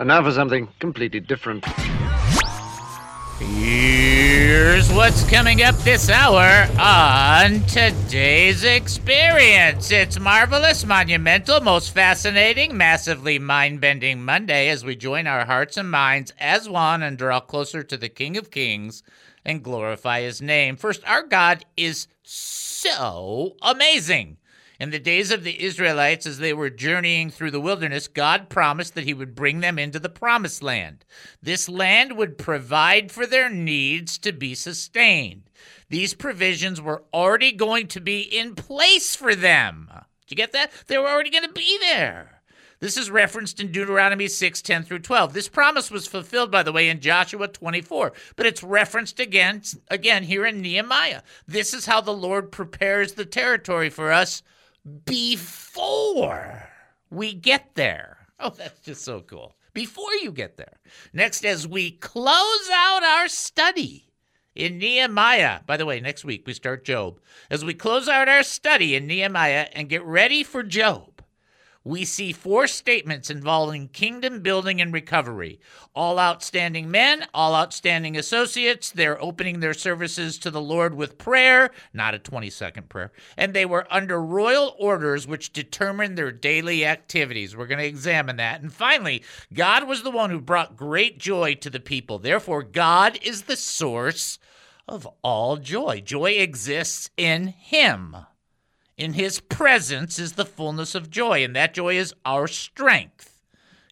And now for something completely different. Here's what's coming up this hour on today's experience. It's marvelous, monumental, most fascinating, massively mind bending Monday as we join our hearts and minds as one and draw closer to the King of Kings and glorify his name. First, our God is so amazing. In the days of the Israelites, as they were journeying through the wilderness, God promised that He would bring them into the promised land. This land would provide for their needs to be sustained. These provisions were already going to be in place for them. Did you get that? They were already going to be there. This is referenced in Deuteronomy 6, 10 through 12. This promise was fulfilled, by the way, in Joshua 24, but it's referenced again, again here in Nehemiah. This is how the Lord prepares the territory for us before we get there. Oh, that's just so cool. Before you get there. Next, as we close out our study in Nehemiah, by the way, next week we start Job. As we close out our study in Nehemiah and get ready for Job, we see four statements involving kingdom building and recovery. All outstanding men, all outstanding associates, they're opening their services to the Lord with prayer, not a 20 second prayer, and they were under royal orders which determined their daily activities. We're going to examine that. And finally, God was the one who brought great joy to the people. Therefore, God is the source of all joy. Joy exists in Him. In his presence is the fullness of joy, and that joy is our strength.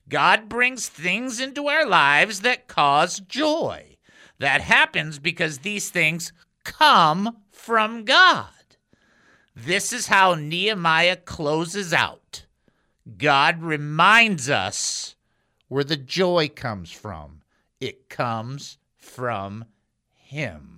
God brings things into our lives that cause joy. That happens because these things come from God. This is how Nehemiah closes out. God reminds us where the joy comes from. It comes from Him.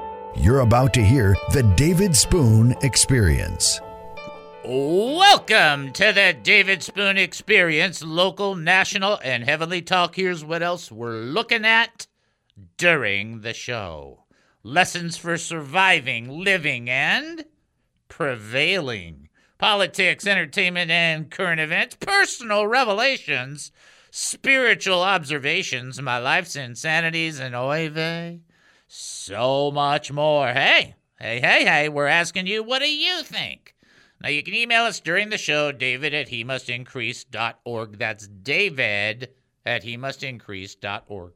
You're about to hear the David Spoon Experience. Welcome to the David Spoon Experience, local, national, and heavenly talk. Here's what else we're looking at during the show lessons for surviving, living, and prevailing. Politics, entertainment, and current events, personal revelations, spiritual observations, my life's insanities, and oy vey, so much more. Hey, hey, hey, hey, we're asking you, what do you think? Now, you can email us during the show, david at he must increase.org. That's david at he must increase.org.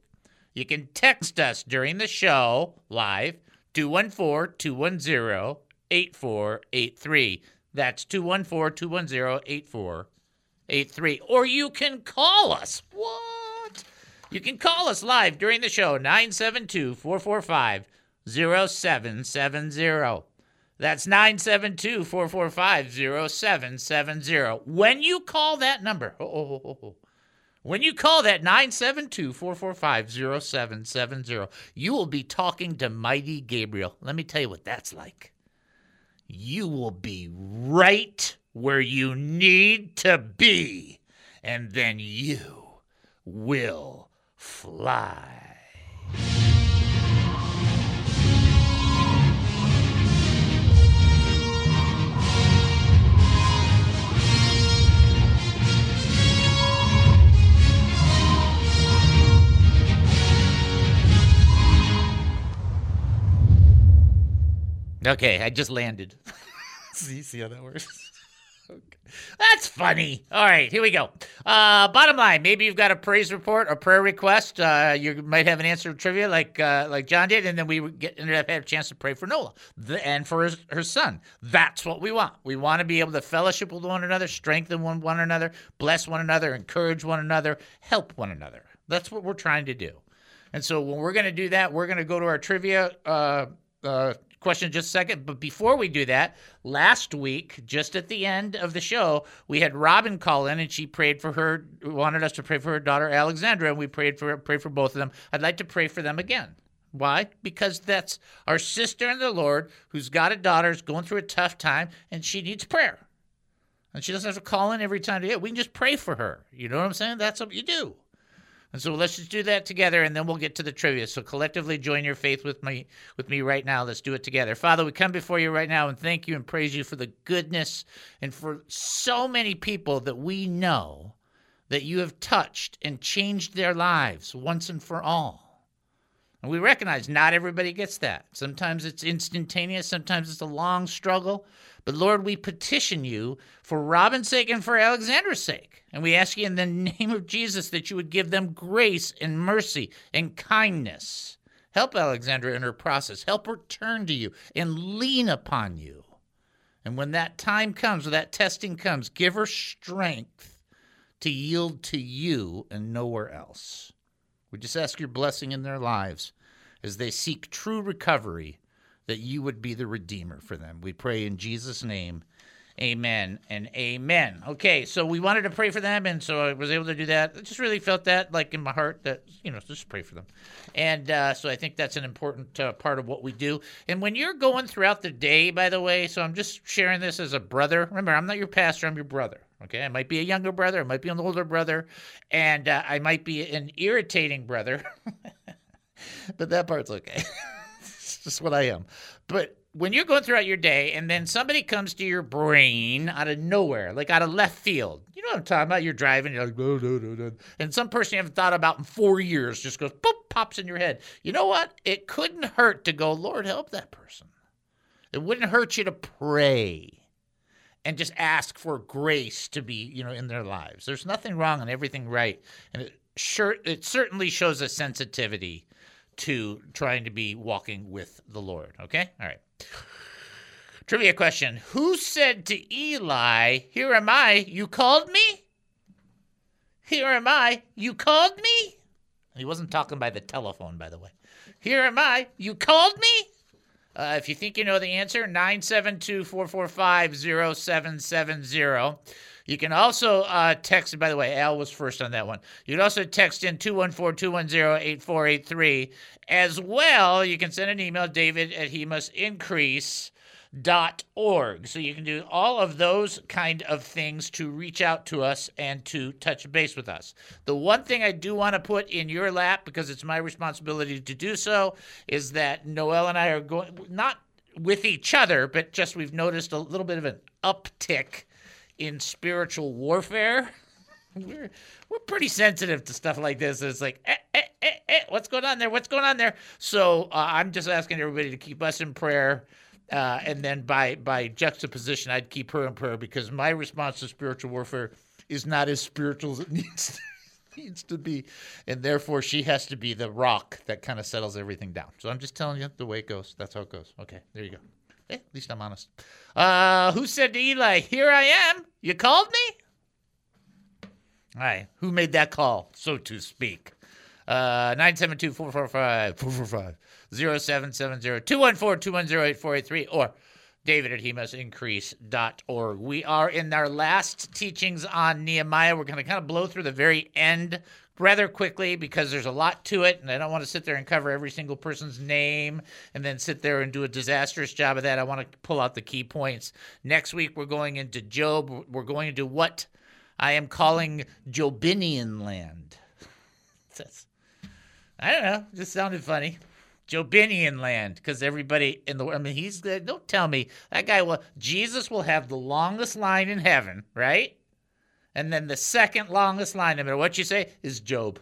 You can text us during the show live, 214 210 8483. That's 214 210 8483. Or you can call us. You can call us live during the show, 972 445 0770. That's 972 445 0770. When you call that number, oh, oh, oh, oh, when you call that 972 445 0770, you will be talking to Mighty Gabriel. Let me tell you what that's like. You will be right where you need to be, and then you will fly. Okay, I just landed. see, see how that works? That's funny. All right, here we go. Uh, bottom line, maybe you've got a praise report or prayer request. Uh, you might have an answer to trivia like uh, like John did, and then we get ended up having a chance to pray for Nola the, and for his, her son. That's what we want. We want to be able to fellowship with one another, strengthen one, one another, bless one another, encourage one another, help one another. That's what we're trying to do. And so when we're going to do that, we're going to go to our trivia uh, uh, question in just a second. But before we do that, last week, just at the end of the show, we had Robin call in and she prayed for her, wanted us to pray for her daughter Alexandra, and we prayed for prayed for both of them. I'd like to pray for them again. Why? Because that's our sister in the Lord who's got a daughter going through a tough time and she needs prayer. And she doesn't have to call in every time to get. We can just pray for her. You know what I'm saying? That's what you do. And so let's just do that together, and then we'll get to the trivia. So collectively, join your faith with me, with me right now. Let's do it together. Father, we come before you right now and thank you and praise you for the goodness and for so many people that we know that you have touched and changed their lives once and for all. And we recognize not everybody gets that. Sometimes it's instantaneous, sometimes it's a long struggle. But Lord, we petition you for Robin's sake and for Alexandra's sake. And we ask you in the name of Jesus that you would give them grace and mercy and kindness. Help Alexandra in her process. Help her turn to you and lean upon you. And when that time comes, when that testing comes, give her strength to yield to you and nowhere else. We just ask your blessing in their lives as they seek true recovery that you would be the Redeemer for them. We pray in Jesus' name. Amen and amen. Okay, so we wanted to pray for them, and so I was able to do that. I just really felt that, like in my heart, that you know, just pray for them. And uh, so I think that's an important uh, part of what we do. And when you're going throughout the day, by the way, so I'm just sharing this as a brother. Remember, I'm not your pastor; I'm your brother. Okay, I might be a younger brother, I might be an older brother, and uh, I might be an irritating brother. but that part's okay. just what I am. But when you're going throughout your day and then somebody comes to your brain out of nowhere, like out of left field, you know what I'm talking about? You're driving, you're like, blah, blah, blah, and some person you haven't thought about in four years just goes, boop, pops in your head. You know what? It couldn't hurt to go, Lord, help that person. It wouldn't hurt you to pray and just ask for grace to be, you know, in their lives. There's nothing wrong and everything right. And it sure it certainly shows a sensitivity to trying to be walking with the Lord. Okay? All right. Trivia question Who said to Eli, Here am I, you called me? Here am I, you called me? He wasn't talking by the telephone, by the way. Here am I, you called me? Uh, if you think you know the answer, 972 445 0770. You can also uh, text, by the way, Al was first on that one. You can also text in 214 210 8483. As well, you can send an email, david at he must increase dot org so you can do all of those kind of things to reach out to us and to touch base with us the one thing i do want to put in your lap because it's my responsibility to do so is that noel and i are going not with each other but just we've noticed a little bit of an uptick in spiritual warfare. We're we're pretty sensitive to stuff like this. It's like, eh, eh, eh, eh, what's going on there? What's going on there? So uh, I'm just asking everybody to keep us in prayer. Uh, and then by by juxtaposition, I'd keep her in prayer because my response to spiritual warfare is not as spiritual as it needs to, needs to be, and therefore she has to be the rock that kind of settles everything down. So I'm just telling you the way it goes. That's how it goes. Okay, there you go. Eh, at least I'm honest. Uh, who said to Eli, Here I am? You called me? All right. Who made that call, so to speak? Uh, 972 445 445 0770 214 210 8483 or david at he must increase.org. We are in our last teachings on Nehemiah. We're going to kind of blow through the very end rather quickly because there's a lot to it, and I don't want to sit there and cover every single person's name and then sit there and do a disastrous job of that. I want to pull out the key points. Next week, we're going into Job. We're going into what I am calling Jobinian land. I don't know, just sounded funny. Jobinian land, because everybody in the world, I mean, he's don't tell me that guy will. Jesus will have the longest line in heaven, right? And then the second longest line, no matter what you say, is Job.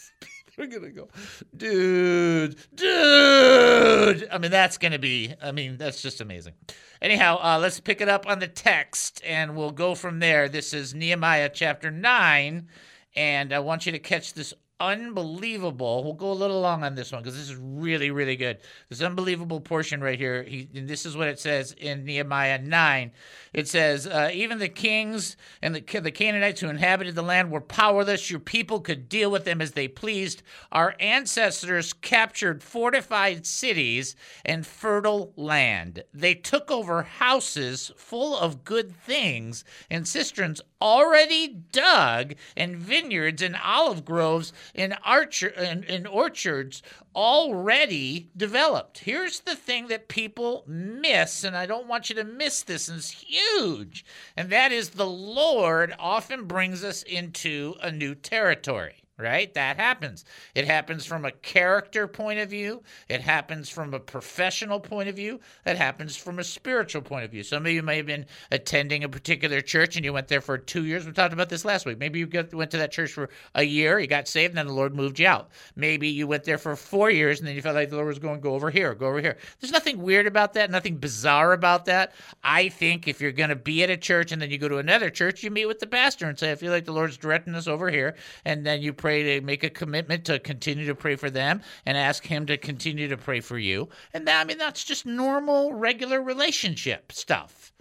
We're to go, dude, dude. I mean, that's to be, I mean, that's just amazing. Anyhow, uh, let's pick it up on the text and we'll go from there. This is Nehemiah chapter 9. And I want you to catch this unbelievable. We'll go a little long on this one because this is really, really good. This unbelievable portion right here. He, this is what it says in Nehemiah 9. It says, uh, Even the kings and the, the Canaanites who inhabited the land were powerless. Your people could deal with them as they pleased. Our ancestors captured fortified cities and fertile land. They took over houses full of good things and cisterns already dug and vineyards and olive groves and, archer, in, in orchards already developed. Here's the thing that people miss, and I don't want you to miss this, and it's huge, and that is the Lord often brings us into a new territory right? That happens. It happens from a character point of view. It happens from a professional point of view. It happens from a spiritual point of view. Some of you may have been attending a particular church and you went there for two years. We talked about this last week. Maybe you went to that church for a year, you got saved, and then the Lord moved you out. Maybe you went there for four years and then you felt like the Lord was going, go over here, go over here. There's nothing weird about that, nothing bizarre about that. I think if you're going to be at a church and then you go to another church, you meet with the pastor and say, I feel like the Lord's directing us over here. And then you pray to make a commitment to continue to pray for them and ask Him to continue to pray for you. And that, I mean, that's just normal, regular relationship stuff.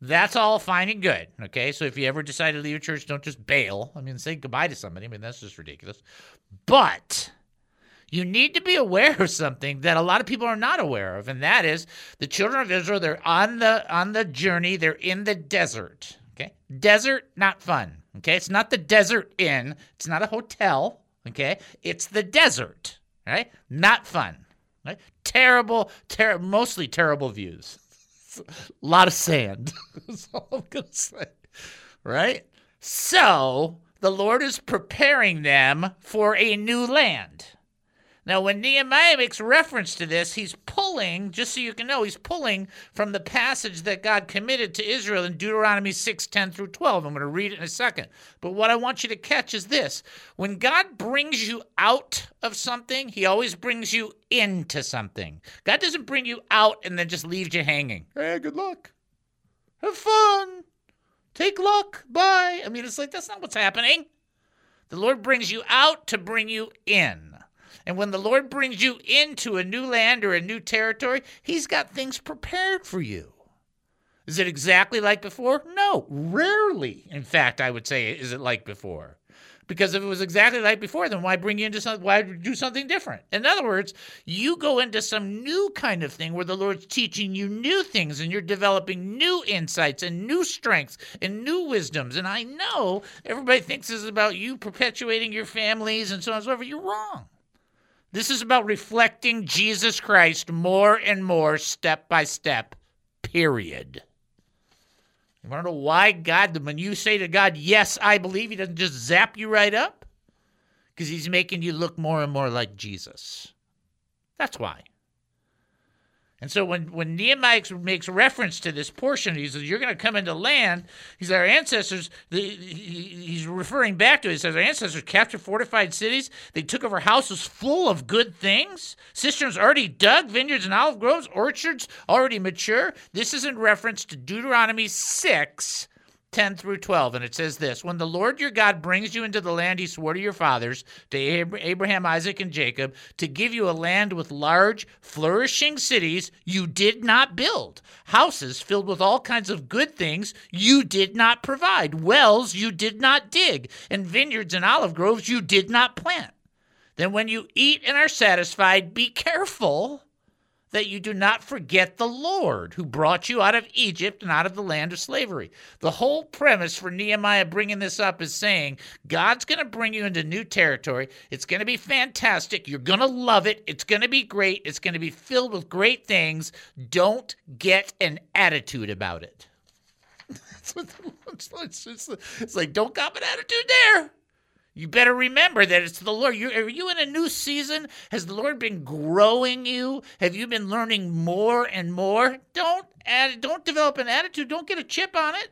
That's all fine and good. Okay. So if you ever decide to leave a church, don't just bail. I mean, say goodbye to somebody. I mean, that's just ridiculous. But you need to be aware of something that a lot of people are not aware of, and that is the children of Israel, they're on the on the journey, they're in the desert. Okay. Desert, not fun. Okay. It's not the desert inn, it's not a hotel. Okay. It's the desert. Right? Not fun. Right? Terrible, ter- mostly terrible views. a lot of sand. That's all I'm to say. Right? So the Lord is preparing them for a new land. Now, when Nehemiah makes reference to this, he's pulling, just so you can know, he's pulling from the passage that God committed to Israel in Deuteronomy 6 10 through 12. I'm going to read it in a second. But what I want you to catch is this when God brings you out of something, he always brings you into something. God doesn't bring you out and then just leaves you hanging. Hey, good luck. Have fun. Take luck. Bye. I mean, it's like that's not what's happening. The Lord brings you out to bring you in. And when the Lord brings you into a new land or a new territory, He's got things prepared for you. Is it exactly like before? No, rarely. In fact, I would say, is it like before? Because if it was exactly like before, then why bring you into something? Why do something different? In other words, you go into some new kind of thing where the Lord's teaching you new things and you're developing new insights and new strengths and new wisdoms. And I know everybody thinks this is about you perpetuating your families and so on and so forth. You're wrong. This is about reflecting Jesus Christ more and more, step by step, period. You want to know why God, when you say to God, yes, I believe, He doesn't just zap you right up? Because He's making you look more and more like Jesus. That's why. And so when, when Nehemiah makes reference to this portion, he says, You're going to come into land. He says, Our ancestors, he's referring back to it. He says, Our ancestors captured fortified cities. They took over houses full of good things, cisterns already dug, vineyards and olive groves, orchards already mature. This is in reference to Deuteronomy 6, 10 through 12. And it says this When the Lord your God brings you into the land he swore to your fathers, to Abraham, Isaac, and Jacob, to give you a land with large, flourishing cities you did not build, houses filled with all kinds of good things you did not provide, wells you did not dig, and vineyards and olive groves you did not plant. Then when you eat and are satisfied, be careful that you do not forget the Lord who brought you out of Egypt and out of the land of slavery. The whole premise for Nehemiah bringing this up is saying God's going to bring you into new territory. It's going to be fantastic. You're going to love it. It's going to be great. It's going to be filled with great things. Don't get an attitude about it. it's like, don't got an attitude there. You better remember that it's the Lord. You, are you in a new season? Has the Lord been growing you? Have you been learning more and more? Don't add, don't develop an attitude. Don't get a chip on it.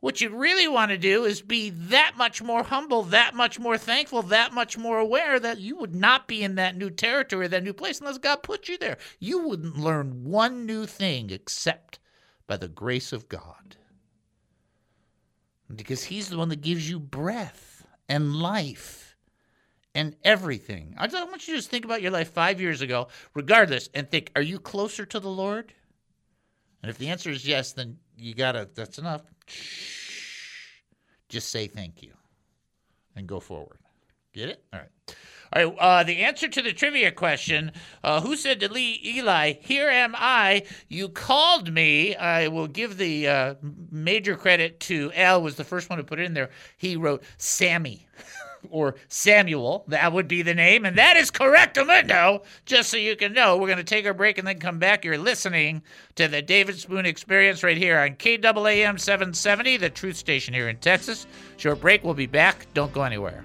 What you really want to do is be that much more humble, that much more thankful, that much more aware that you would not be in that new territory, that new place, unless God put you there. You wouldn't learn one new thing except by the grace of God because he's the one that gives you breath and life and everything. I want you to just think about your life five years ago, regardless, and think, are you closer to the Lord? And if the answer is yes, then you gotta, that's enough. Just say thank you and go forward. Get it? All right. All right, uh, the answer to the trivia question uh, Who said to Lee, Eli, Here am I, you called me? I will give the uh, major credit to Al, was the first one to put it in there. He wrote, Sammy. or Samuel. That would be the name. And that is correct, Amundo. Just so you can know, we're going to take our break and then come back. You're listening to the David Spoon Experience right here on KAAM 770, the truth station here in Texas. Short break. We'll be back. Don't go anywhere.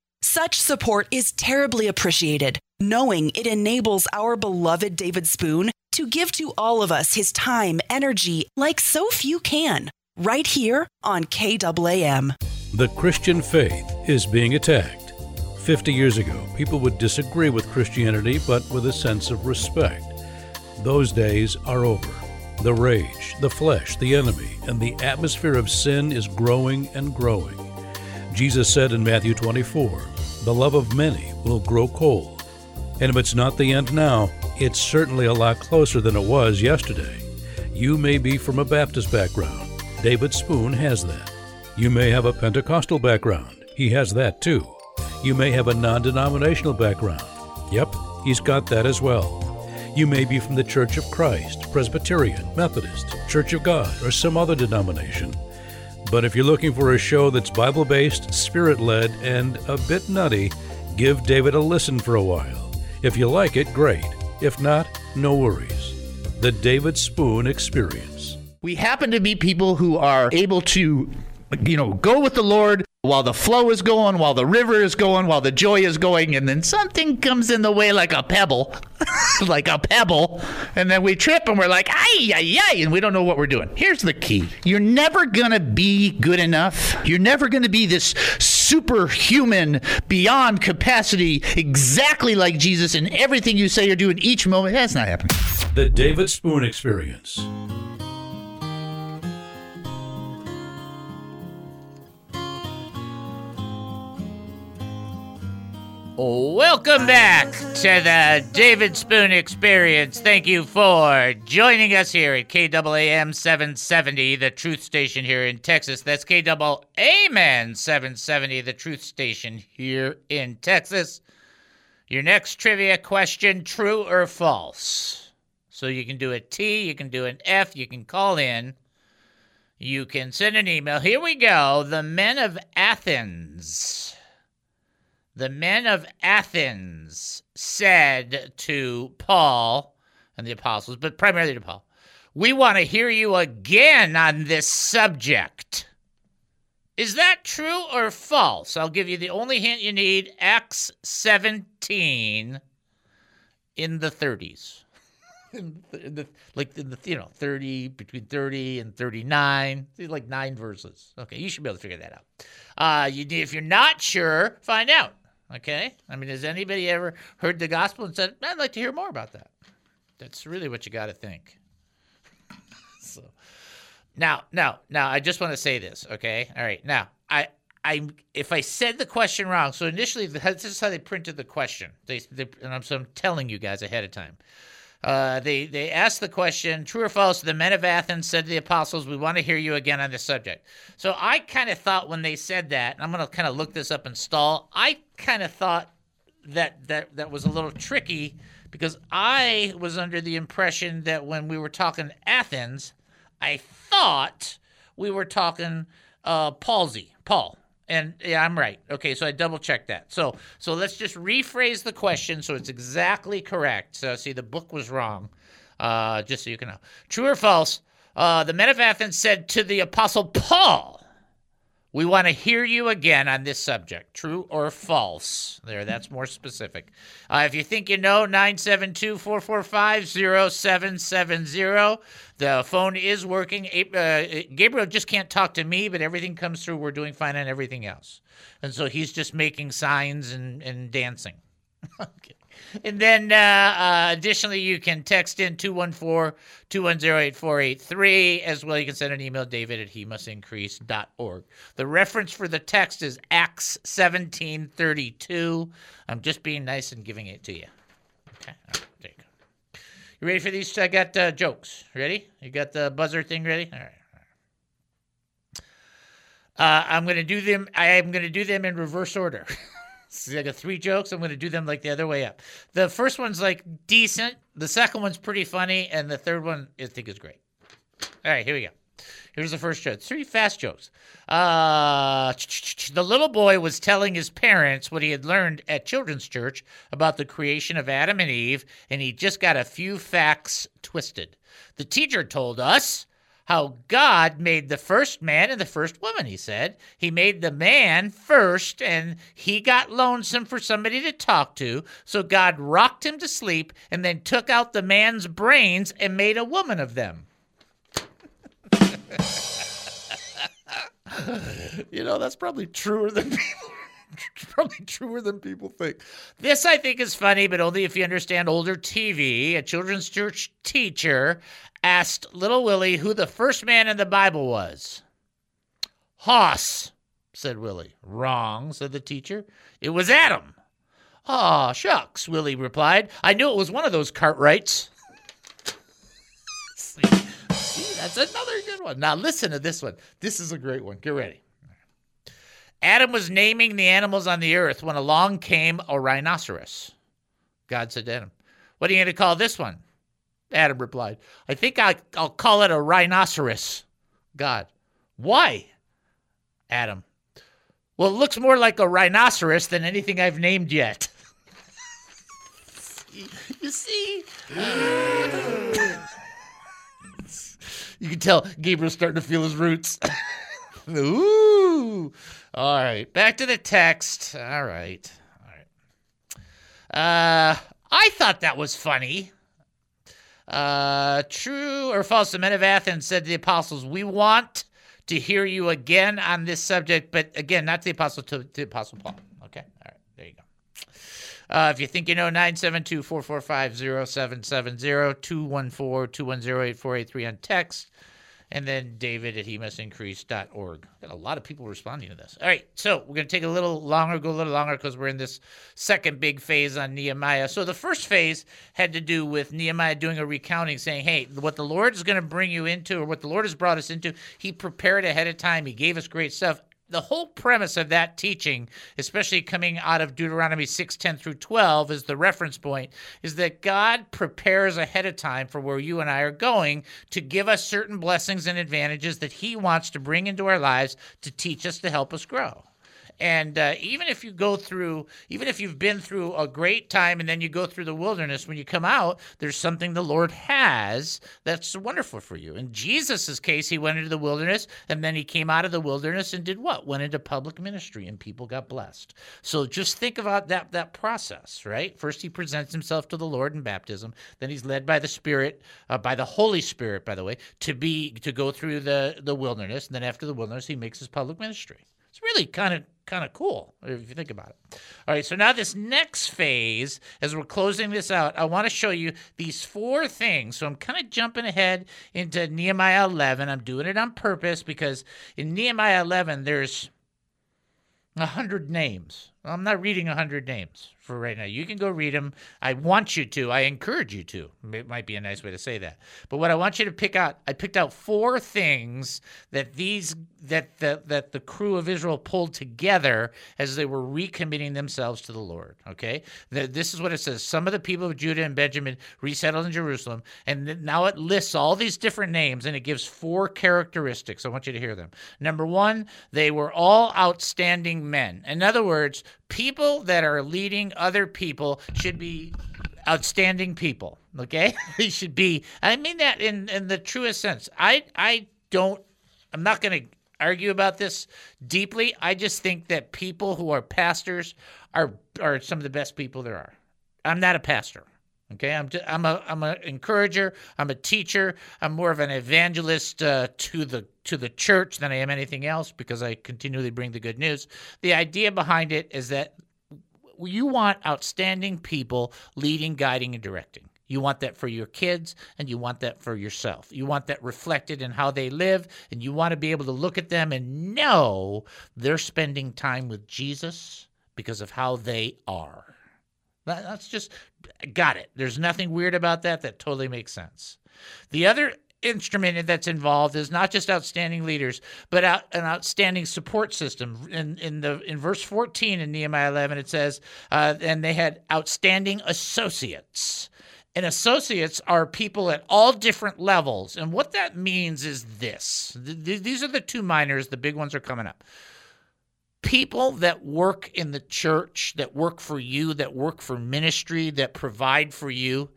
Such support is terribly appreciated, knowing it enables our beloved David Spoon to give to all of us his time, energy, like so few can, right here on KAAM. The Christian faith is being attacked. 50 years ago, people would disagree with Christianity, but with a sense of respect. Those days are over. The rage, the flesh, the enemy, and the atmosphere of sin is growing and growing. Jesus said in Matthew 24, The love of many will grow cold. And if it's not the end now, it's certainly a lot closer than it was yesterday. You may be from a Baptist background. David Spoon has that. You may have a Pentecostal background. He has that too. You may have a non denominational background. Yep, he's got that as well. You may be from the Church of Christ, Presbyterian, Methodist, Church of God, or some other denomination. But if you're looking for a show that's Bible based, spirit led, and a bit nutty, give David a listen for a while. If you like it, great. If not, no worries. The David Spoon Experience. We happen to be people who are able to, you know, go with the Lord while the flow is going, while the river is going, while the joy is going, and then something comes in the way like a pebble, like a pebble, and then we trip and we're like, ay, ay, ay, and we don't know what we're doing. Here's the key you're never gonna be good enough. You're never gonna be this superhuman, beyond capacity, exactly like Jesus in everything you say or do in each moment. That's not happening. The David Spoon Experience. Welcome back to the David Spoon Experience. Thank you for joining us here at KAAM 770, the truth station here in Texas. That's KAAM 770, the truth station here in Texas. Your next trivia question true or false? So you can do a T, you can do an F, you can call in, you can send an email. Here we go. The men of Athens the men of Athens said to Paul and the apostles, but primarily to Paul, we want to hear you again on this subject. Is that true or false? I'll give you the only hint you need Acts 17 in the 30s. in the, in the, like in the you know 30 between 30 and 39 These like nine verses okay you should be able to figure that out uh you if you're not sure find out Okay? I mean, has anybody ever heard the gospel and said, I'd like to hear more about that? That's really what you got to think. so now, now, now, I just want to say this, okay? All right. Now, I, I, if I said the question wrong, so initially, this is how they printed the question. They, they and I'm, so I'm telling you guys ahead of time. Uh, they they asked the question, true or false? The men of Athens said to the apostles, "We want to hear you again on this subject." So I kind of thought when they said that, and I'm going to kind of look this up and stall. I kind of thought that that that was a little tricky because I was under the impression that when we were talking Athens, I thought we were talking uh, palsy, Paul. And yeah, I'm right. Okay, so I double checked that. So so let's just rephrase the question so it's exactly correct. So see, the book was wrong. Uh, just so you can know, true or false? Uh, the men of Athens said to the apostle Paul, "We want to hear you again on this subject. True or false?" There, that's more specific. Uh, if you think you know, 972-445-0770. The phone is working. Uh, Gabriel just can't talk to me, but everything comes through. We're doing fine on everything else. And so he's just making signs and, and dancing. okay. And then uh, uh, additionally, you can text in 214 210 8483. As well, you can send an email, david at he must. The reference for the text is Acts 1732. I'm just being nice and giving it to you. Okay. All right, there you go. You ready for these? I got uh, jokes. Ready? You got the buzzer thing ready? All right. Uh, I'm gonna do them. I am gonna do them in reverse order. so I got three jokes. I'm gonna do them like the other way up. The first one's like decent. The second one's pretty funny, and the third one I think is great. All right, here we go. Here's the first joke. Three fast jokes. Uh, the little boy was telling his parents what he had learned at children's church about the creation of Adam and Eve, and he just got a few facts twisted. The teacher told us how God made the first man and the first woman, he said. He made the man first, and he got lonesome for somebody to talk to, so God rocked him to sleep and then took out the man's brains and made a woman of them. you know, that's probably truer than people. Probably truer than people think. This, I think, is funny, but only if you understand older TV. A children's church teacher asked little Willie who the first man in the Bible was. Hoss, said Willie. Wrong, said the teacher. It was Adam. Aw, shucks, Willie replied. I knew it was one of those Cartwrights. See, that's another good one. Now listen to this one. This is a great one. Get ready. Adam was naming the animals on the earth when along came a rhinoceros. God said to Adam, What are you going to call this one? Adam replied, I think I, I'll call it a rhinoceros. God, why? Adam, well, it looks more like a rhinoceros than anything I've named yet. you see? you can tell Gabriel's starting to feel his roots. Ooh. All right. Back to the text. All right. All right. Uh, I thought that was funny. Uh, true or false? The men of Athens said to the apostles, "We want to hear you again on this subject, but again, not to the apostle, to, the apostle Paul." Okay. All right. There you go. Uh, if you think you know, 972 445 0770 214 210 8483 on text and then david at he must increase.org. Got a lot of people responding to this. All right, so we're going to take a little longer, go a little longer because we're in this second big phase on Nehemiah. So the first phase had to do with Nehemiah doing a recounting, saying, hey, what the Lord is going to bring you into, or what the Lord has brought us into, he prepared ahead of time. He gave us great stuff the whole premise of that teaching, especially coming out of Deuteronomy 6 10 through 12, is the reference point, is that God prepares ahead of time for where you and I are going to give us certain blessings and advantages that He wants to bring into our lives to teach us to help us grow. And uh, even if you go through, even if you've been through a great time and then you go through the wilderness, when you come out, there's something the Lord has that's wonderful for you. In Jesus' case, he went into the wilderness and then he came out of the wilderness and did what? Went into public ministry and people got blessed. So just think about that that process, right? First, he presents himself to the Lord in baptism. Then he's led by the Spirit, uh, by the Holy Spirit, by the way, to be to go through the the wilderness. And then after the wilderness, he makes his public ministry. It's really kind of kind of cool if you think about it. All right, so now this next phase, as we're closing this out, I want to show you these four things. So I'm kind of jumping ahead into Nehemiah 11. I'm doing it on purpose because in Nehemiah 11 there's a hundred names. I'm not reading 100 names for right now. You can go read them. I want you to. I encourage you to. It might be a nice way to say that. But what I want you to pick out, I picked out four things that these that the that the crew of Israel pulled together as they were recommitting themselves to the Lord. Okay, this is what it says: Some of the people of Judah and Benjamin resettled in Jerusalem, and now it lists all these different names and it gives four characteristics. I want you to hear them. Number one, they were all outstanding men. In other words, people that are leading other people should be outstanding people. Okay, they should be. I mean that in in the truest sense. I I don't. I'm not going to argue about this deeply. I just think that people who are pastors are are some of the best people there are. I'm not a pastor. Okay, I'm just, I'm a I'm an encourager. I'm a teacher. I'm more of an evangelist uh, to the to the church than I am anything else because I continually bring the good news. The idea behind it is that you want outstanding people leading, guiding, and directing. You want that for your kids and you want that for yourself. You want that reflected in how they live and you want to be able to look at them and know they're spending time with Jesus because of how they are. That's just got it. There's nothing weird about that. That totally makes sense. The other instrument that's involved is not just outstanding leaders, but out, an outstanding support system. In in the in verse 14 in Nehemiah 11, it says, uh, and they had outstanding associates. And associates are people at all different levels. And what that means is this: Th- th- these are the two minors. The big ones are coming up people that work in the church, that work for you, that work for ministry, that provide for you,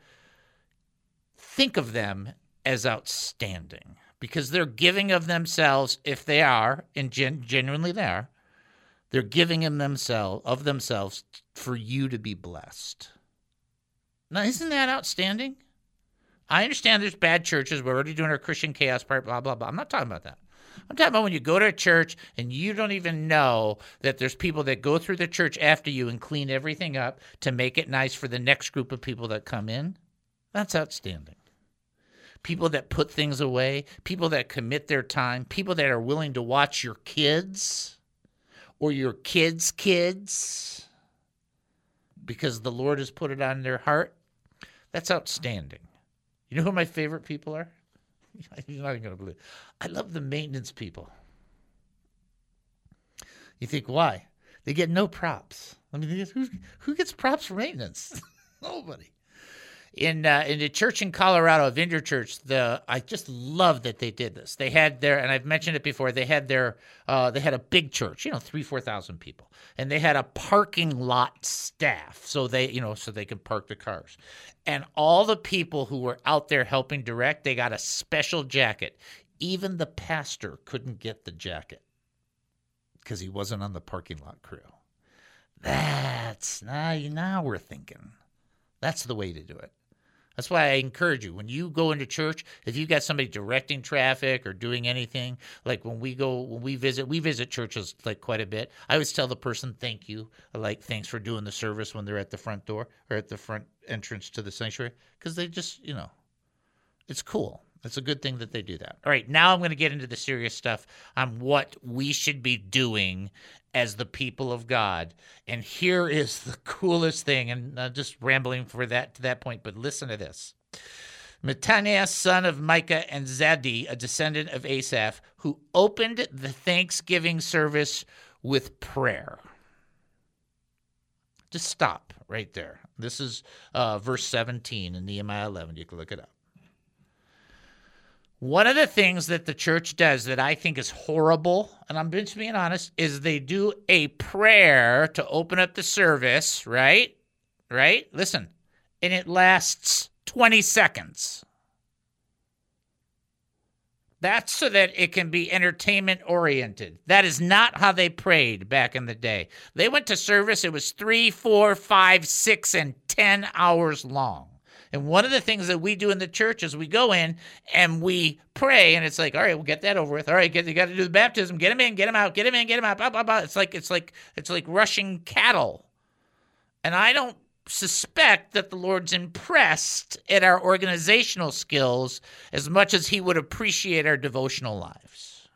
think of them as outstanding because they're giving of themselves, if they are, and gen- genuinely they are, they're giving in themselves of themselves for you to be blessed. Now, isn't that outstanding? I understand there's bad churches. We're already doing our Christian chaos part, blah, blah, blah. I'm not talking about that. I'm talking about when you go to a church and you don't even know that there's people that go through the church after you and clean everything up to make it nice for the next group of people that come in. That's outstanding. People that put things away, people that commit their time, people that are willing to watch your kids or your kids' kids because the Lord has put it on their heart. That's outstanding. You know who my favorite people are? You're not even going to believe. I love the maintenance people. You think why? They get no props. I mean, who who gets props for maintenance? Nobody. In uh, in the church in Colorado, Vineyard Church, the I just love that they did this. They had their, and I've mentioned it before. They had their, uh, they had a big church, you know, three four thousand people, and they had a parking lot staff, so they, you know, so they could park the cars, and all the people who were out there helping direct, they got a special jacket. Even the pastor couldn't get the jacket because he wasn't on the parking lot crew. That's now, now we're thinking. That's the way to do it. That's why I encourage you when you go into church, if you've got somebody directing traffic or doing anything, like when we go, when we visit, we visit churches like quite a bit. I always tell the person, thank you, like thanks for doing the service when they're at the front door or at the front entrance to the sanctuary, because they just, you know, it's cool. It's a good thing that they do that. All right, now I'm going to get into the serious stuff on what we should be doing as the people of God. And here is the coolest thing, and I'm just rambling for that to that point, but listen to this. Mattaniah, son of Micah, and Zabdi, a descendant of Asaph, who opened the Thanksgiving service with prayer. Just stop right there. This is uh, verse 17 in Nehemiah 11. You can look it up. One of the things that the church does that I think is horrible, and I'm just being honest, is they do a prayer to open up the service, right? Right? Listen, and it lasts 20 seconds. That's so that it can be entertainment oriented. That is not how they prayed back in the day. They went to service, it was three, four, five, six, and 10 hours long. And one of the things that we do in the church is we go in and we pray, and it's like, all right, we'll get that over with. All right, get, you got to do the baptism. Get him in, get him out, get him in, get him out. Blah, blah, blah. It's like it's like it's like rushing cattle. And I don't suspect that the Lord's impressed at our organizational skills as much as he would appreciate our devotional lives.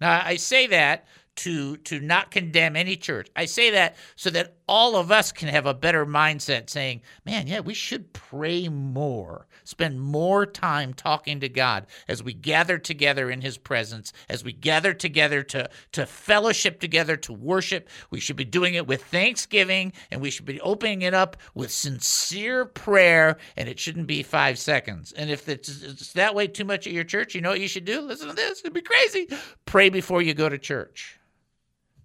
Now, I say that to to not condemn any church. I say that so that all of us can have a better mindset saying, "Man, yeah, we should pray more. Spend more time talking to God as we gather together in his presence, as we gather together to to fellowship together to worship. We should be doing it with thanksgiving and we should be opening it up with sincere prayer and it shouldn't be 5 seconds. And if it's, it's that way too much at your church, you know what you should do? Listen to this. It'd be crazy. Pray before you go to church.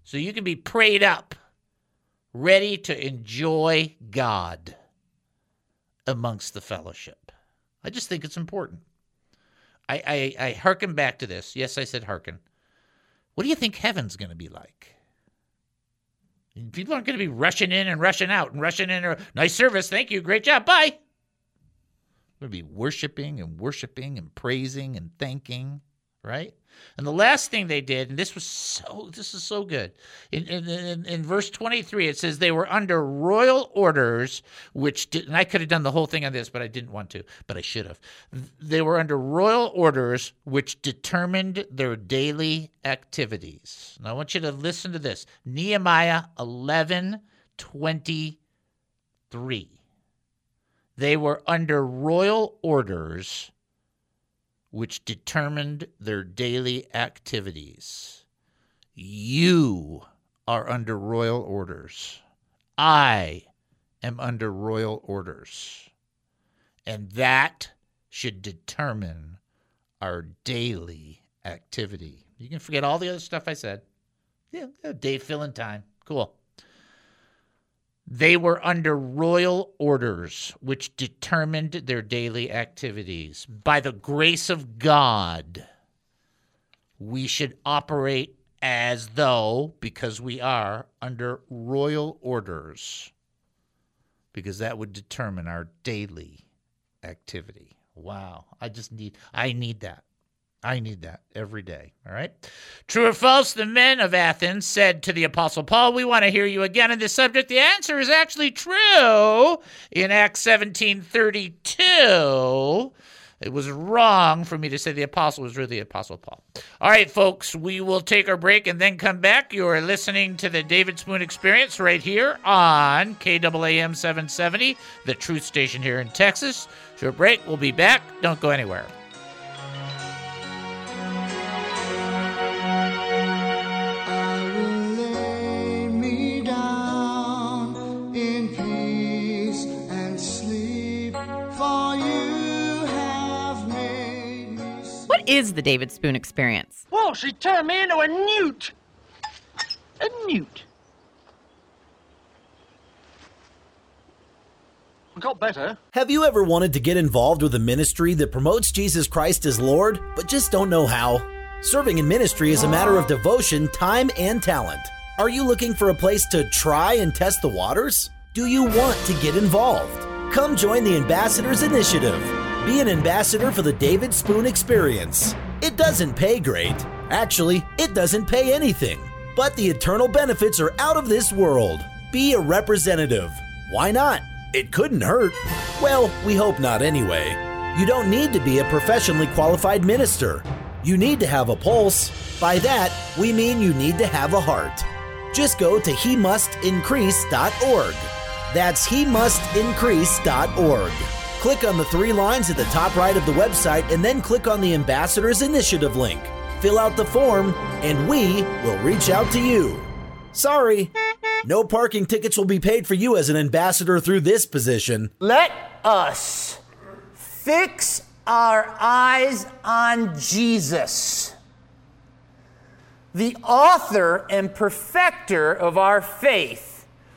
So you can be prayed up, ready to enjoy God amongst the fellowship. I just think it's important. I, I, I hearken back to this. Yes, I said hearken. What do you think heaven's going to be like? People aren't going to be rushing in and rushing out and rushing in. Or, nice service. Thank you. Great job. Bye. We're going to be worshiping and worshiping and praising and thanking, right? And the last thing they did, and this was so, this is so good. In, in, in, verse 23, it says they were under royal orders, which did, and I could have done the whole thing on this, but I didn't want to, but I should have. They were under royal orders, which determined their daily activities. Now I want you to listen to this Nehemiah 11 23. They were under royal orders which determined their daily activities. You are under royal orders. I am under royal orders. And that should determine our daily activity. You can forget all the other stuff I said. Yeah, day filling time. Cool. They were under royal orders, which determined their daily activities. By the grace of God, we should operate as though, because we are, under royal orders, because that would determine our daily activity. Wow. I just need, I need that. I need that every day. All right. True or false? The men of Athens said to the Apostle Paul, We want to hear you again on this subject. The answer is actually true in Acts 17 32. It was wrong for me to say the apostle was really the apostle Paul. All right, folks, we will take our break and then come back. You are listening to the David Spoon Experience right here on KAAM 770, the truth station here in Texas. Short break. We'll be back. Don't go anywhere. Is the David Spoon experience? Whoa, she turned me into a newt. A newt. Got better. Have you ever wanted to get involved with a ministry that promotes Jesus Christ as Lord, but just don't know how? Serving in ministry is a matter of devotion, time, and talent. Are you looking for a place to try and test the waters? Do you want to get involved? Come join the Ambassadors Initiative. Be an ambassador for the David Spoon Experience. It doesn't pay great. Actually, it doesn't pay anything. But the eternal benefits are out of this world. Be a representative. Why not? It couldn't hurt. Well, we hope not anyway. You don't need to be a professionally qualified minister. You need to have a pulse. By that, we mean you need to have a heart. Just go to he hemustincrease.org. That's he hemustincrease.org. Click on the three lines at the top right of the website and then click on the Ambassadors Initiative link. Fill out the form, and we will reach out to you. Sorry, no parking tickets will be paid for you as an ambassador through this position. Let us fix our eyes on Jesus, the author and perfecter of our faith,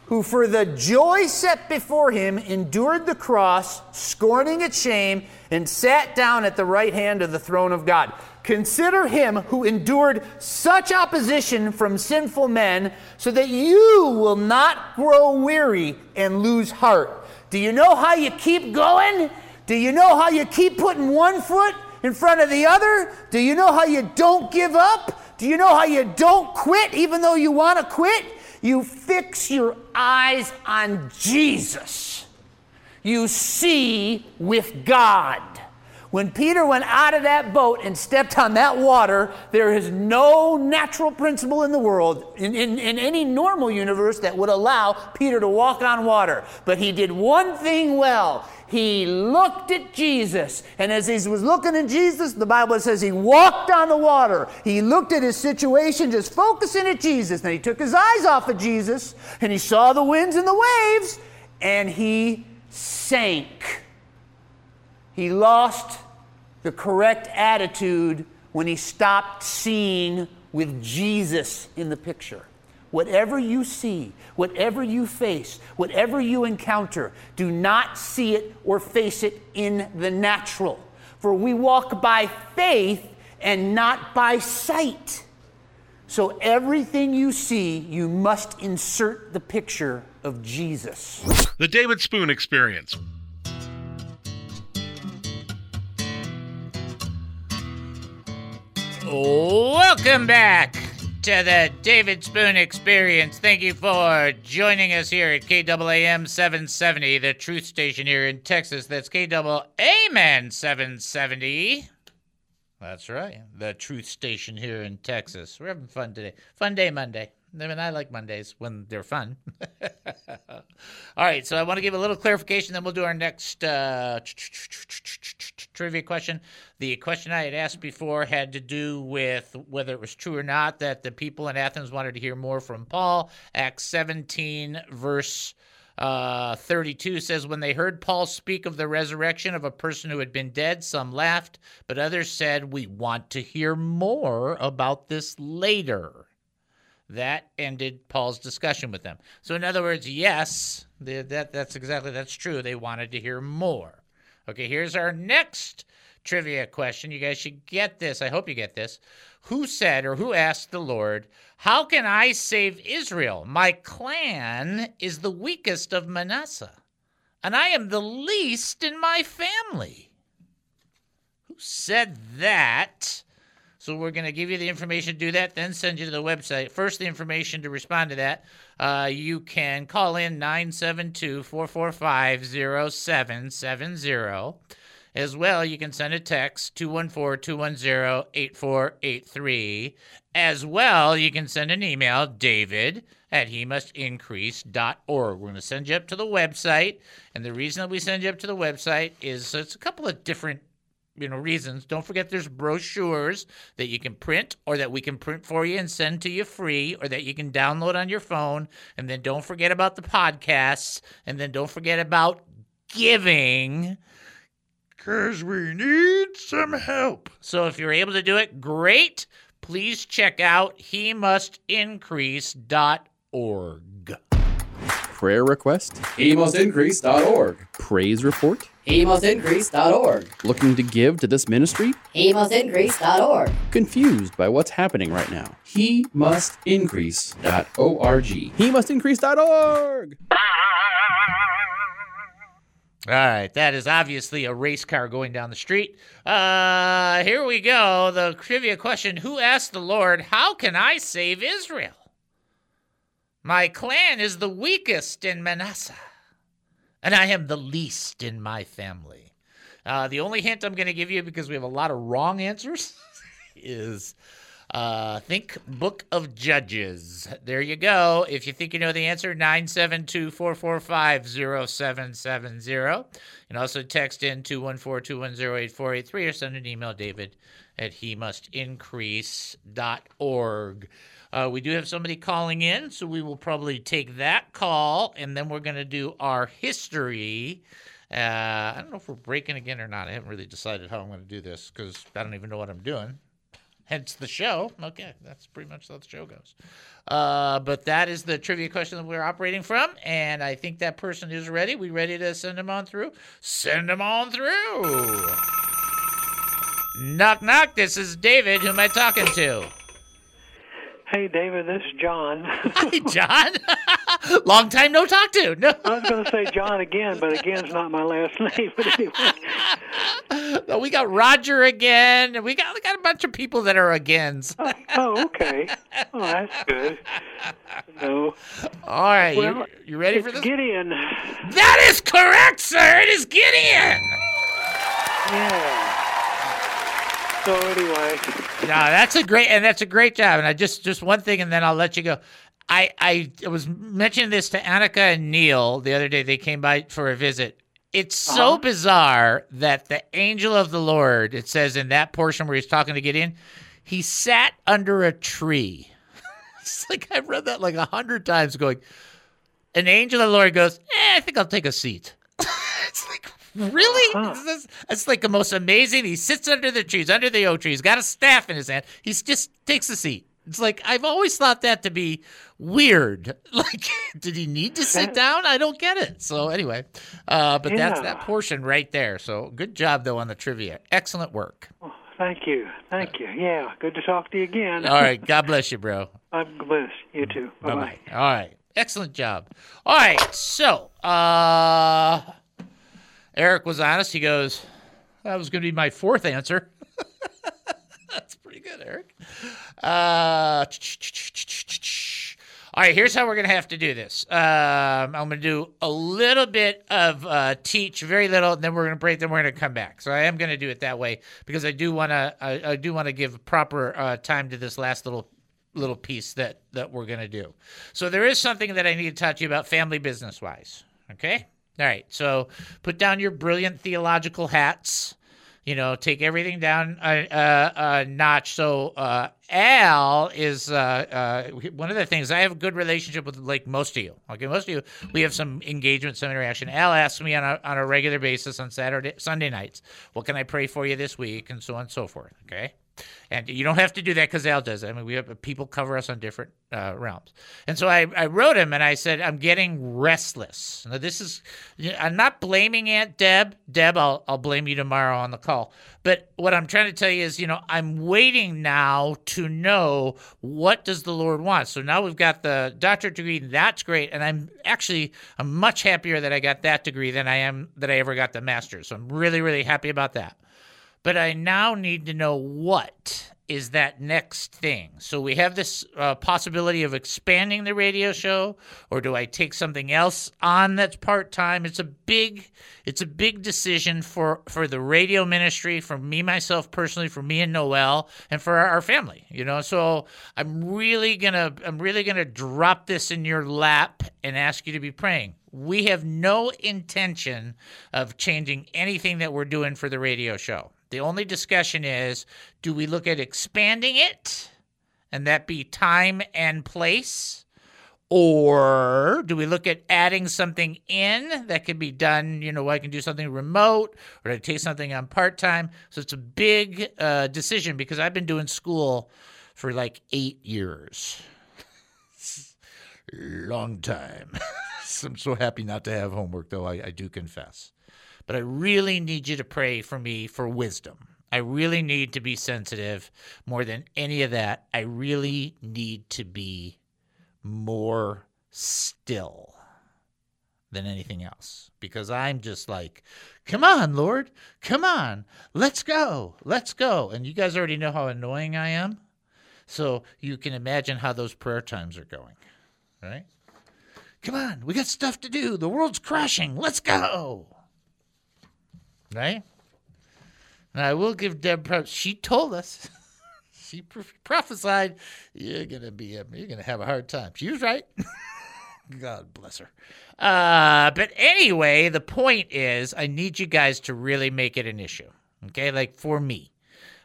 who for the joy set before him endured the cross, scorning its shame, and sat down at the right hand of the throne of God. Consider him who endured such opposition from sinful men, so that you will not grow weary and lose heart. Do you know how you keep going? Do you know how you keep putting one foot in front of the other? Do you know how you don't give up? Do you know how you don't quit even though you want to quit? You fix your eyes on Jesus. You see with God. When Peter went out of that boat and stepped on that water, there is no natural principle in the world, in, in, in any normal universe, that would allow Peter to walk on water. But he did one thing well. He looked at Jesus. And as he was looking at Jesus, the Bible says he walked on the water. He looked at his situation, just focusing at Jesus. Then he took his eyes off of Jesus and he saw the winds and the waves and he sank. He lost the correct attitude when he stopped seeing with Jesus in the picture. Whatever you see, whatever you face, whatever you encounter, do not see it or face it in the natural. For we walk by faith and not by sight. So everything you see, you must insert the picture of Jesus. The David Spoon Experience. Welcome back to the David Spoon Experience. Thank you for joining us here at KAAM 770, the truth station here in Texas. That's KAAM 770. That's right, the truth station here in Texas. We're having fun today. Fun day Monday. I mean, I like Mondays when they're fun. All right, so I want to give a little clarification, then we'll do our next uh, trivia question. The question I had asked before had to do with whether it was true or not that the people in Athens wanted to hear more from Paul. Acts 17, verse uh, 32 says, When they heard Paul speak of the resurrection of a person who had been dead, some laughed, but others said, We want to hear more about this later. That ended Paul's discussion with them. So, in other words, yes, that, that's exactly that's true. They wanted to hear more. Okay, here's our next trivia question. You guys should get this. I hope you get this. Who said or who asked the Lord, How can I save Israel? My clan is the weakest of Manasseh, and I am the least in my family. Who said that? So we're going to give you the information to do that, then send you to the website. First, the information to respond to that. Uh, you can call in 972 445 0770. As well, you can send a text 214 210 8483. As well, you can send an email, david at he must increase.org. We're going to send you up to the website. And the reason that we send you up to the website is it's a couple of different you know reasons don't forget there's brochures that you can print or that we can print for you and send to you free or that you can download on your phone and then don't forget about the podcasts and then don't forget about giving because we need some help so if you're able to do it great please check out he must increase.org Prayer request? HeMustIncrease.org. Praise report? HeMustIncrease.org. Looking to give to this ministry? HeMustIncrease.org. Confused by what's happening right now? HeMustIncrease.org. HeMustIncrease.org. All right, that is obviously a race car going down the street. Uh, here we go. The trivia question Who asked the Lord, How can I save Israel? My clan is the weakest in Manasseh, and I am the least in my family. Uh, the only hint I'm going to give you, because we have a lot of wrong answers, is uh, think Book of Judges. There you go. If you think you know the answer, 972 445 0770. You can also text in 214 210 8483 or send an email, David at he must increase.org. Uh, we do have somebody calling in, so we will probably take that call, and then we're going to do our history. Uh, I don't know if we're breaking again or not. I haven't really decided how I'm going to do this because I don't even know what I'm doing. Hence the show. Okay, that's pretty much how the show goes. Uh, but that is the trivia question that we're operating from, and I think that person is ready. We ready to send them on through? Send them on through. Knock knock. This is David. Who am I talking to? Hey, David, this is John. Hi, John. Long time no talk to. No. I was going to say John again, but again's not my last name. But anyway. we got Roger again. We got we got a bunch of people that are agains. oh, oh, okay. Oh, that's good. No. All right, Well, you, you ready for this? Gideon. That is correct, sir. It is Gideon. Yeah. So anyway, that's a great and that's a great job. And I just just one thing, and then I'll let you go. I I was mentioning this to Annika and Neil the other day. They came by for a visit. It's so Uh-huh. bizarre that the angel of the Lord, it says in that portion where he's talking to Gideon, he sat under a tree. it's like I've read that like a hundred times, going. An angel of the Lord goes, eh, I think I'll take a seat. it's like really? Is this- It's like the most amazing. He sits under the trees, under the oak tree. He's got a staff in his hand. He just takes a seat. It's like I've always thought that to be weird. Like, did he need to sit down? I don't get it. So anyway, uh, but that's that portion right there. So good job though on the trivia. Excellent work. thank you, thank you. Yeah, good to talk to you again. All right. God bless you, bro. I'm blessed. You too. Bye bye. All right. Excellent job. All right. So, uh, Eric was honest. He goes, that was going to be my fourth answer. That's pretty good, Eric. Uh, all right, here's how we're going to have to do this. Um, I'm going to do a little bit of uh, teach, very little, and then we're going to break. Then we're going to come back. So I am going to do it that way because I do want to. I, I do want to give proper uh, time to this last little little piece that that we're going to do. So there is something that I need to talk to you about, family business wise. Okay. All right. So put down your brilliant theological hats you know, take everything down a, a, a notch. So uh, Al is uh, uh, one of the things. I have a good relationship with, like most of you. Okay, most of you, we have some engagement, some interaction. Al asks me on a on a regular basis on Saturday, Sunday nights, what can I pray for you this week, and so on and so forth. Okay. And you don't have to do that because Al does. I mean, we have people cover us on different uh, realms. And so I, I wrote him and I said, I'm getting restless. Now, this is, I'm not blaming Aunt Deb. Deb, I'll, I'll blame you tomorrow on the call. But what I'm trying to tell you is, you know, I'm waiting now to know what does the Lord want. So now we've got the doctorate degree. That's great. And I'm actually, I'm much happier that I got that degree than I am that I ever got the master's. So I'm really, really happy about that but I now need to know what is that next thing. So we have this uh, possibility of expanding the radio show, or do I take something else on that's part time? It's a big, it's a big decision for for the radio ministry, for me myself personally, for me and Noel, and for our, our family. You know, so I'm really gonna, I'm really gonna drop this in your lap and ask you to be praying. We have no intention of changing anything that we're doing for the radio show. The only discussion is do we look at expanding it and that be time and place? Or do we look at adding something in that can be done? You know, I can do something remote or I take something on part time. So it's a big uh, decision because I've been doing school for like eight years. Long time. I'm so happy not to have homework, though, I, I do confess. But I really need you to pray for me for wisdom. I really need to be sensitive more than any of that. I really need to be more still than anything else because I'm just like, come on, Lord, come on, let's go, let's go. And you guys already know how annoying I am. So you can imagine how those prayer times are going, right? Come on, we got stuff to do. The world's crashing. Let's go. Right? And I will give Deb props. She told us. she pro- prophesied you're gonna be a, you're gonna have a hard time. She was right. God bless her. Uh, but anyway, the point is, I need you guys to really make it an issue. Okay, like for me,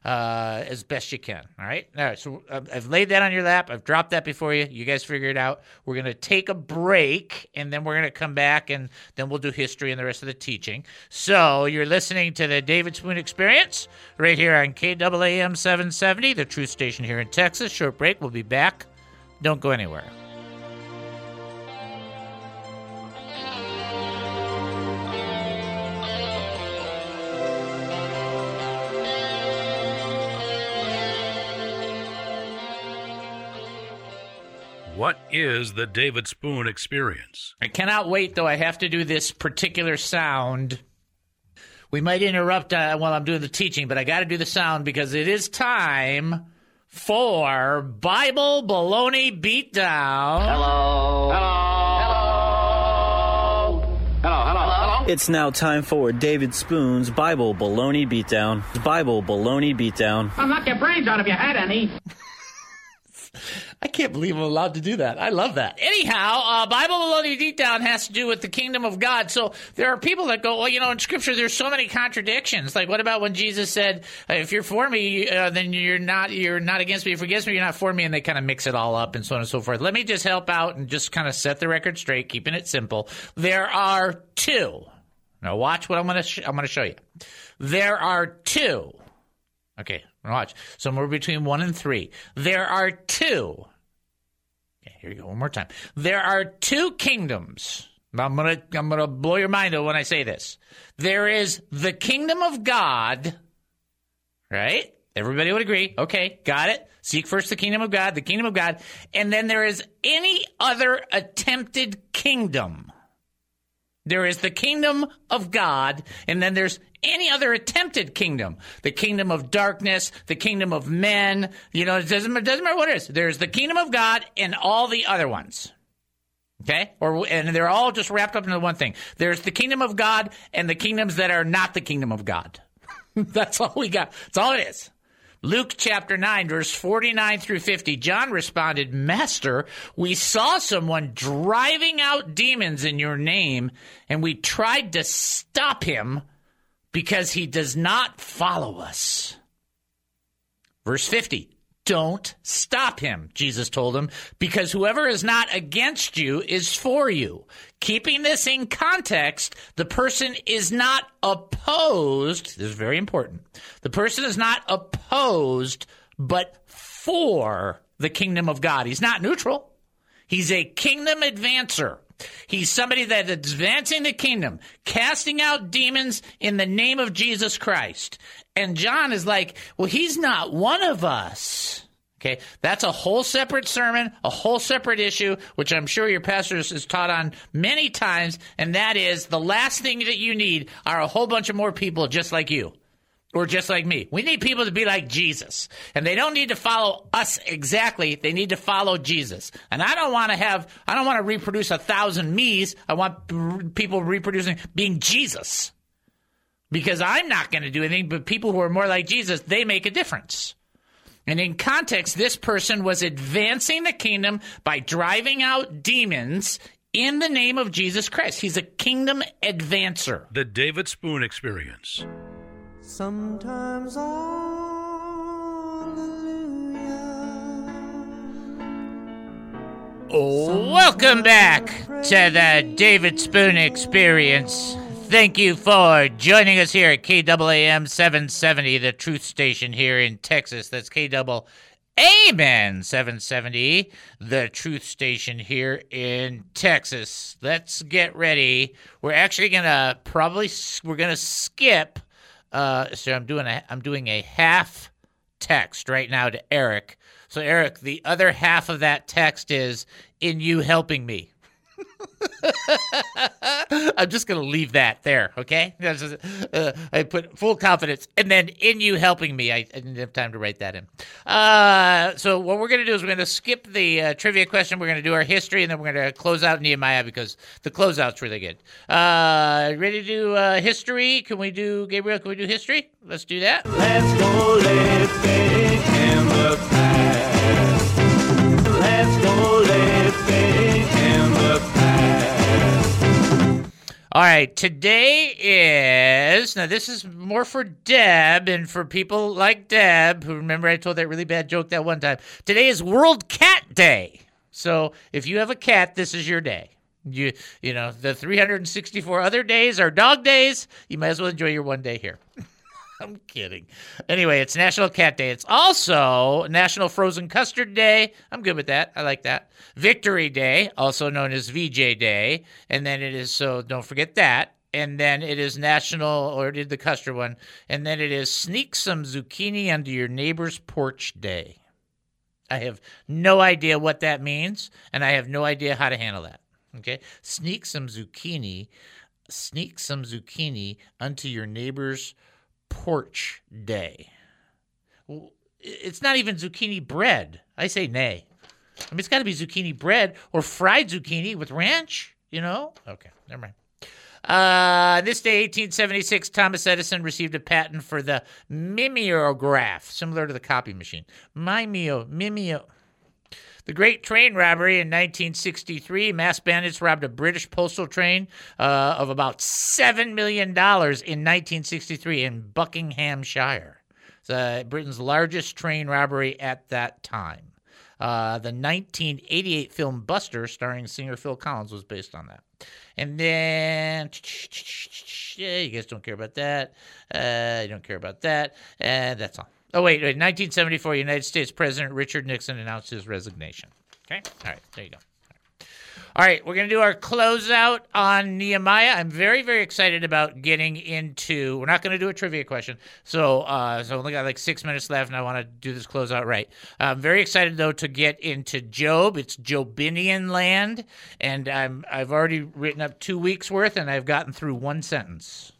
uh, as best you can. All right. All right. So uh, I've laid that on your lap. I've dropped that before you. You guys figure it out. We're gonna take a break, and then we're gonna come back, and then we'll do history and the rest of the teaching. So you're listening to the David Spoon Experience right here on KAAM 770, the Truth Station here in Texas. Short break. We'll be back. Don't go anywhere. What is the David Spoon experience? I cannot wait, though. I have to do this particular sound. We might interrupt uh, while I'm doing the teaching, but I got to do the sound because it is time for Bible Baloney Beatdown. Hello. Hello. Hello. Hello. Hello. It's now time for David Spoon's Bible Baloney Beatdown. Bible Baloney Beatdown. I'll knock your brains out if you had any. I can't believe I'm allowed to do that. I love that. Anyhow, uh, Bible Baloney Beatdown has to do with the kingdom of God. So there are people that go, well, you know, in Scripture there's so many contradictions. Like, what about when Jesus said, "If you're for me, uh, then you're not you're not against me. If you're against me, you're not for me." And they kind of mix it all up and so on and so forth. Let me just help out and just kind of set the record straight, keeping it simple. There are two. Now watch what I'm gonna sh- I'm gonna show you. There are two. Okay, watch. Somewhere between one and three. There are two. Okay, here you go. One more time. There are two kingdoms. I'm gonna I'm gonna blow your mind when I say this. There is the kingdom of God, right? Everybody would agree. Okay, got it. Seek first the kingdom of God, the kingdom of God, and then there is any other attempted kingdom. There is the kingdom of God, and then there's any other attempted kingdom. The kingdom of darkness, the kingdom of men. You know, it doesn't, it doesn't matter what it is. There's the kingdom of God and all the other ones. Okay? Or and they're all just wrapped up into one thing. There's the kingdom of God and the kingdoms that are not the kingdom of God. That's all we got. That's all it is. Luke chapter 9, verse 49 through 50. John responded, Master, we saw someone driving out demons in your name, and we tried to stop him because he does not follow us. Verse 50. Don't stop him, Jesus told him, because whoever is not against you is for you. Keeping this in context, the person is not opposed. This is very important. The person is not opposed, but for the kingdom of God. He's not neutral. He's a kingdom advancer. He's somebody that advancing the kingdom, casting out demons in the name of Jesus Christ. And John is like, well, he's not one of us. Okay, that's a whole separate sermon, a whole separate issue, which I'm sure your pastor has taught on many times, and that is the last thing that you need are a whole bunch of more people just like you or just like me. We need people to be like Jesus. And they don't need to follow us exactly. They need to follow Jesus. And I don't want to have, I don't want to reproduce a thousand me's. I want people reproducing, being Jesus. Because I'm not going to do anything, but people who are more like Jesus, they make a difference. And in context, this person was advancing the kingdom by driving out demons in the name of Jesus Christ. He's a kingdom advancer. The David Spoon Experience. Sometimes Hallelujah. Welcome back to the David Spoon Experience. Thank you for joining us here at KAAM 770, the truth station here in Texas. That's KAAM 770, the truth station here in Texas. Let's get ready. We're actually gonna probably we're gonna skip. Uh, so I'm doing a I'm doing a half text right now to Eric. So Eric, the other half of that text is in you helping me. I'm just going to leave that there, okay? Uh, I put full confidence, and then in you helping me, I, I, didn't have time to write that in. Uh, so what we're going to do is we're going to skip the uh, trivia question. We're going to do our history, and then we're going to close out Nehemiah because the closeout's really good. Uh, ready to do uh, history? Can we do Gabriel? Can we do history? Let's do that. Let's go All right, today is now. This is more for Deb and for people like Deb who remember I told that really bad joke that one time. Today is World Cat Day, so if you have a cat, this is your day. You you know the 364 other days are dog days. You might as well enjoy your one day here. I'm kidding. Anyway, it's National Cat Day. It's also National Frozen Custard Day. I'm good with that. I like that. Victory Day, also known as VJ Day. And then it is, so don't forget that. And then it is National, or did the custard one. And then it is Sneak Some Zucchini Under Your Neighbor's Porch Day. I have no idea what that means, and I have no idea how to handle that. Okay? Sneak some zucchini, sneak some zucchini unto your neighbor's porch day. It's not even zucchini bread. I say nay. I mean, it's got to be zucchini bread or fried zucchini with ranch, you know? Okay, never mind. Uh, this day, 1876, Thomas Edison received a patent for the mimeograph, similar to the copy machine. Mimeo, mimeo. The Great Train Robbery in 1963, mass bandits robbed a British postal train uh, of about $7 million in 1963 in Buckinghamshire. It's uh, Britain's largest train robbery at that time. Uh, the 1988 film Buster, starring singer Phil Collins, was based on that. And then, yeah, you guys don't care about that. Uh, you don't care about that. And that's all. Oh, wait, wait. 1974, United States President Richard Nixon announced his resignation. Okay? All right, there you go. All right, we're going to do our closeout on Nehemiah. I'm very, very excited about getting into. We're not going to do a trivia question, so uh, so only got like six minutes left, and I want to do this closeout right. I'm very excited though to get into Job. It's Jobinian land, and I'm I've already written up two weeks worth, and I've gotten through one sentence.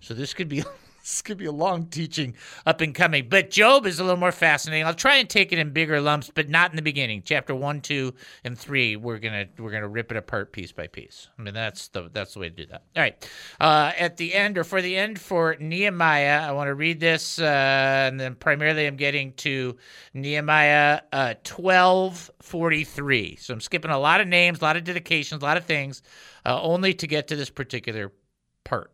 So this could be this could be a long teaching up and coming. But Job is a little more fascinating. I'll try and take it in bigger lumps, but not in the beginning. Chapter one, two, and three, we're gonna we're gonna rip it apart piece by piece. I mean that's the that's the way to do that. All right. Uh, at the end or for the end for Nehemiah, I want to read this, uh, and then primarily I'm getting to Nehemiah uh, twelve forty three. So I'm skipping a lot of names, a lot of dedications, a lot of things, uh, only to get to this particular part.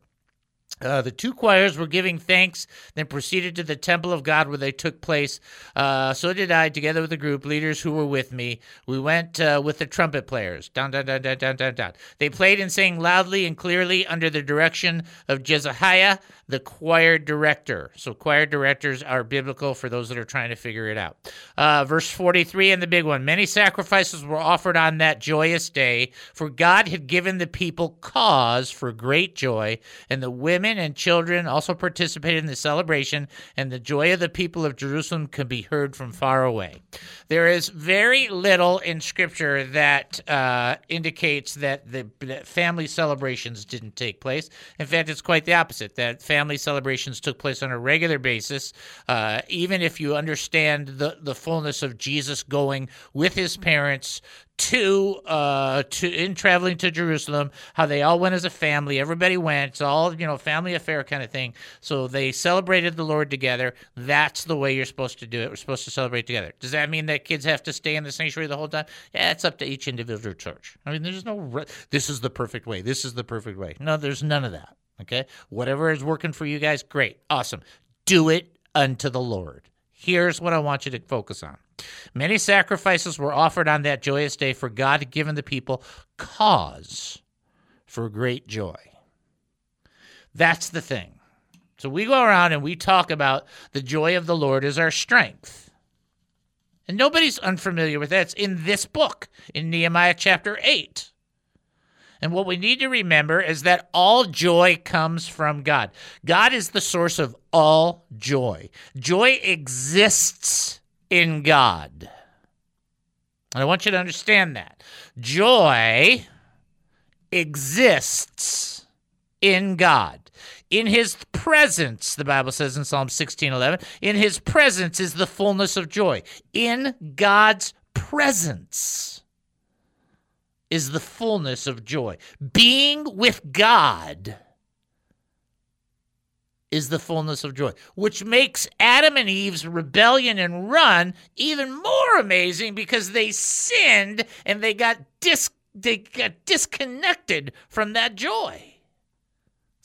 Uh, the two choirs were giving thanks, then proceeded to the temple of God where they took place. Uh, so did I, together with the group leaders who were with me. We went uh, with the trumpet players. Down, down, down, down, down, down, down. They played and sang loudly and clearly under the direction of Jezrahiah, the choir director. So, choir directors are biblical for those that are trying to figure it out. Uh, verse 43 and the big one Many sacrifices were offered on that joyous day, for God had given the people cause for great joy, and the women and children also participated in the celebration, and the joy of the people of Jerusalem could be heard from far away. There is very little in Scripture that uh, indicates that the that family celebrations didn't take place. In fact, it's quite the opposite. That family celebrations took place on a regular basis. Uh, even if you understand the the fullness of Jesus going with his parents to uh to in traveling to Jerusalem, how they all went as a family. Everybody went. It's all you know, family affair kind of thing. So they celebrated the Lord together. That's the way you're supposed to do it. We're supposed to celebrate together. Does that mean that kids have to stay in the sanctuary the whole time? Yeah, it's up to each individual church. I mean, there's no. Re- this is the perfect way. This is the perfect way. No, there's none of that. Okay, whatever is working for you guys, great, awesome. Do it unto the Lord. Here's what I want you to focus on. Many sacrifices were offered on that joyous day, for God had given the people cause for great joy. That's the thing. So we go around and we talk about the joy of the Lord is our strength. And nobody's unfamiliar with that. It's in this book, in Nehemiah chapter 8. And what we need to remember is that all joy comes from God. God is the source of all joy. Joy exists in God. And I want you to understand that. Joy exists in God. In his presence, the Bible says in Psalm 16:11, in his presence is the fullness of joy. In God's presence is the fullness of joy. Being with God is the fullness of joy, which makes Adam and Eve's rebellion and run even more amazing because they sinned and they got dis- they got disconnected from that joy.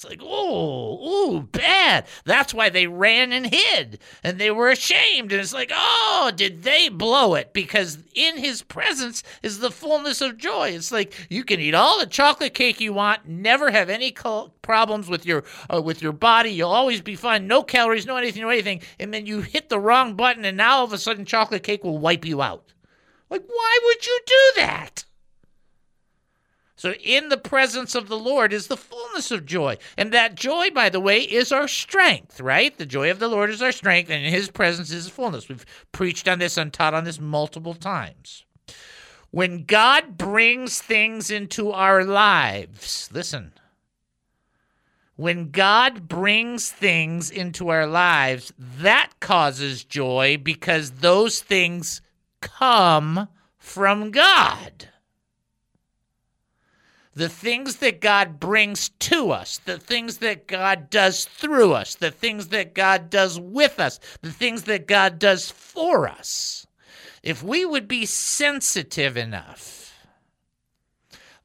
It's like, oh, ooh, bad. That's why they ran and hid and they were ashamed. And it's like, oh, did they blow it? Because in his presence is the fullness of joy. It's like you can eat all the chocolate cake you want, never have any problems with your uh, with your body. You'll always be fine, no calories, no anything, no anything. And then you hit the wrong button, and now all of a sudden, chocolate cake will wipe you out. Like, why would you do that? So, in the presence of the Lord is the fullness of joy. And that joy, by the way, is our strength, right? The joy of the Lord is our strength, and in his presence is fullness. We've preached on this and taught on this multiple times. When God brings things into our lives, listen, when God brings things into our lives, that causes joy because those things come from God. The things that God brings to us, the things that God does through us, the things that God does with us, the things that God does for us, if we would be sensitive enough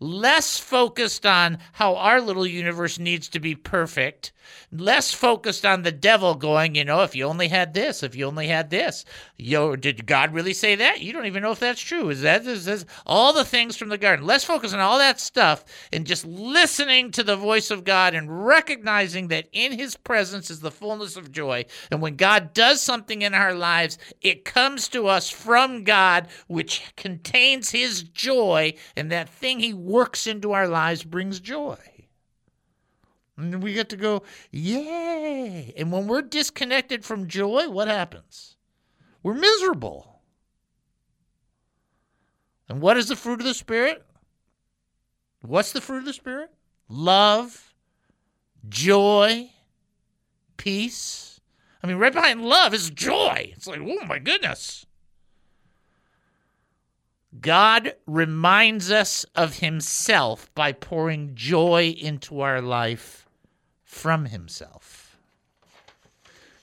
less focused on how our little universe needs to be perfect, less focused on the devil going, you know, if you only had this, if you only had this. Yo, did God really say that? You don't even know if that's true. Is that is this, all the things from the garden? Less focused on all that stuff and just listening to the voice of God and recognizing that in his presence is the fullness of joy. And when God does something in our lives, it comes to us from God, which contains his joy, and that thing he works into our lives brings joy. And we get to go, yay. And when we're disconnected from joy, what happens? We're miserable. And what is the fruit of the Spirit? What's the fruit of the Spirit? Love, joy, peace. I mean, right behind love is joy. It's like, oh my goodness. God reminds us of himself by pouring joy into our life from himself.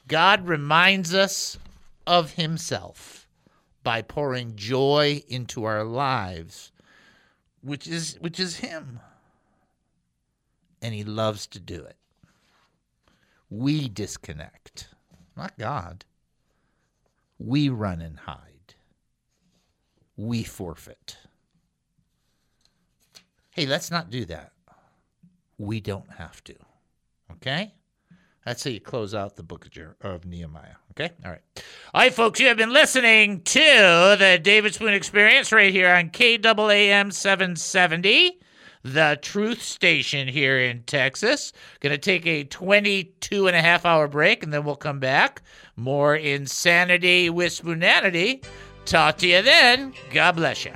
God reminds us of himself by pouring joy into our lives, which is which is him. And he loves to do it. We disconnect, not God. We run and hide we forfeit. Hey, let's not do that. We don't have to. Okay? That's how you close out the book of, Nehemiah. Okay? All right. All right, folks, you have been listening to the David Spoon Experience right here on KAAM 770, the truth station here in Texas. Going to take a 22 and a half hour break, and then we'll come back. More insanity with spoonanity. Talk to you then. God bless you.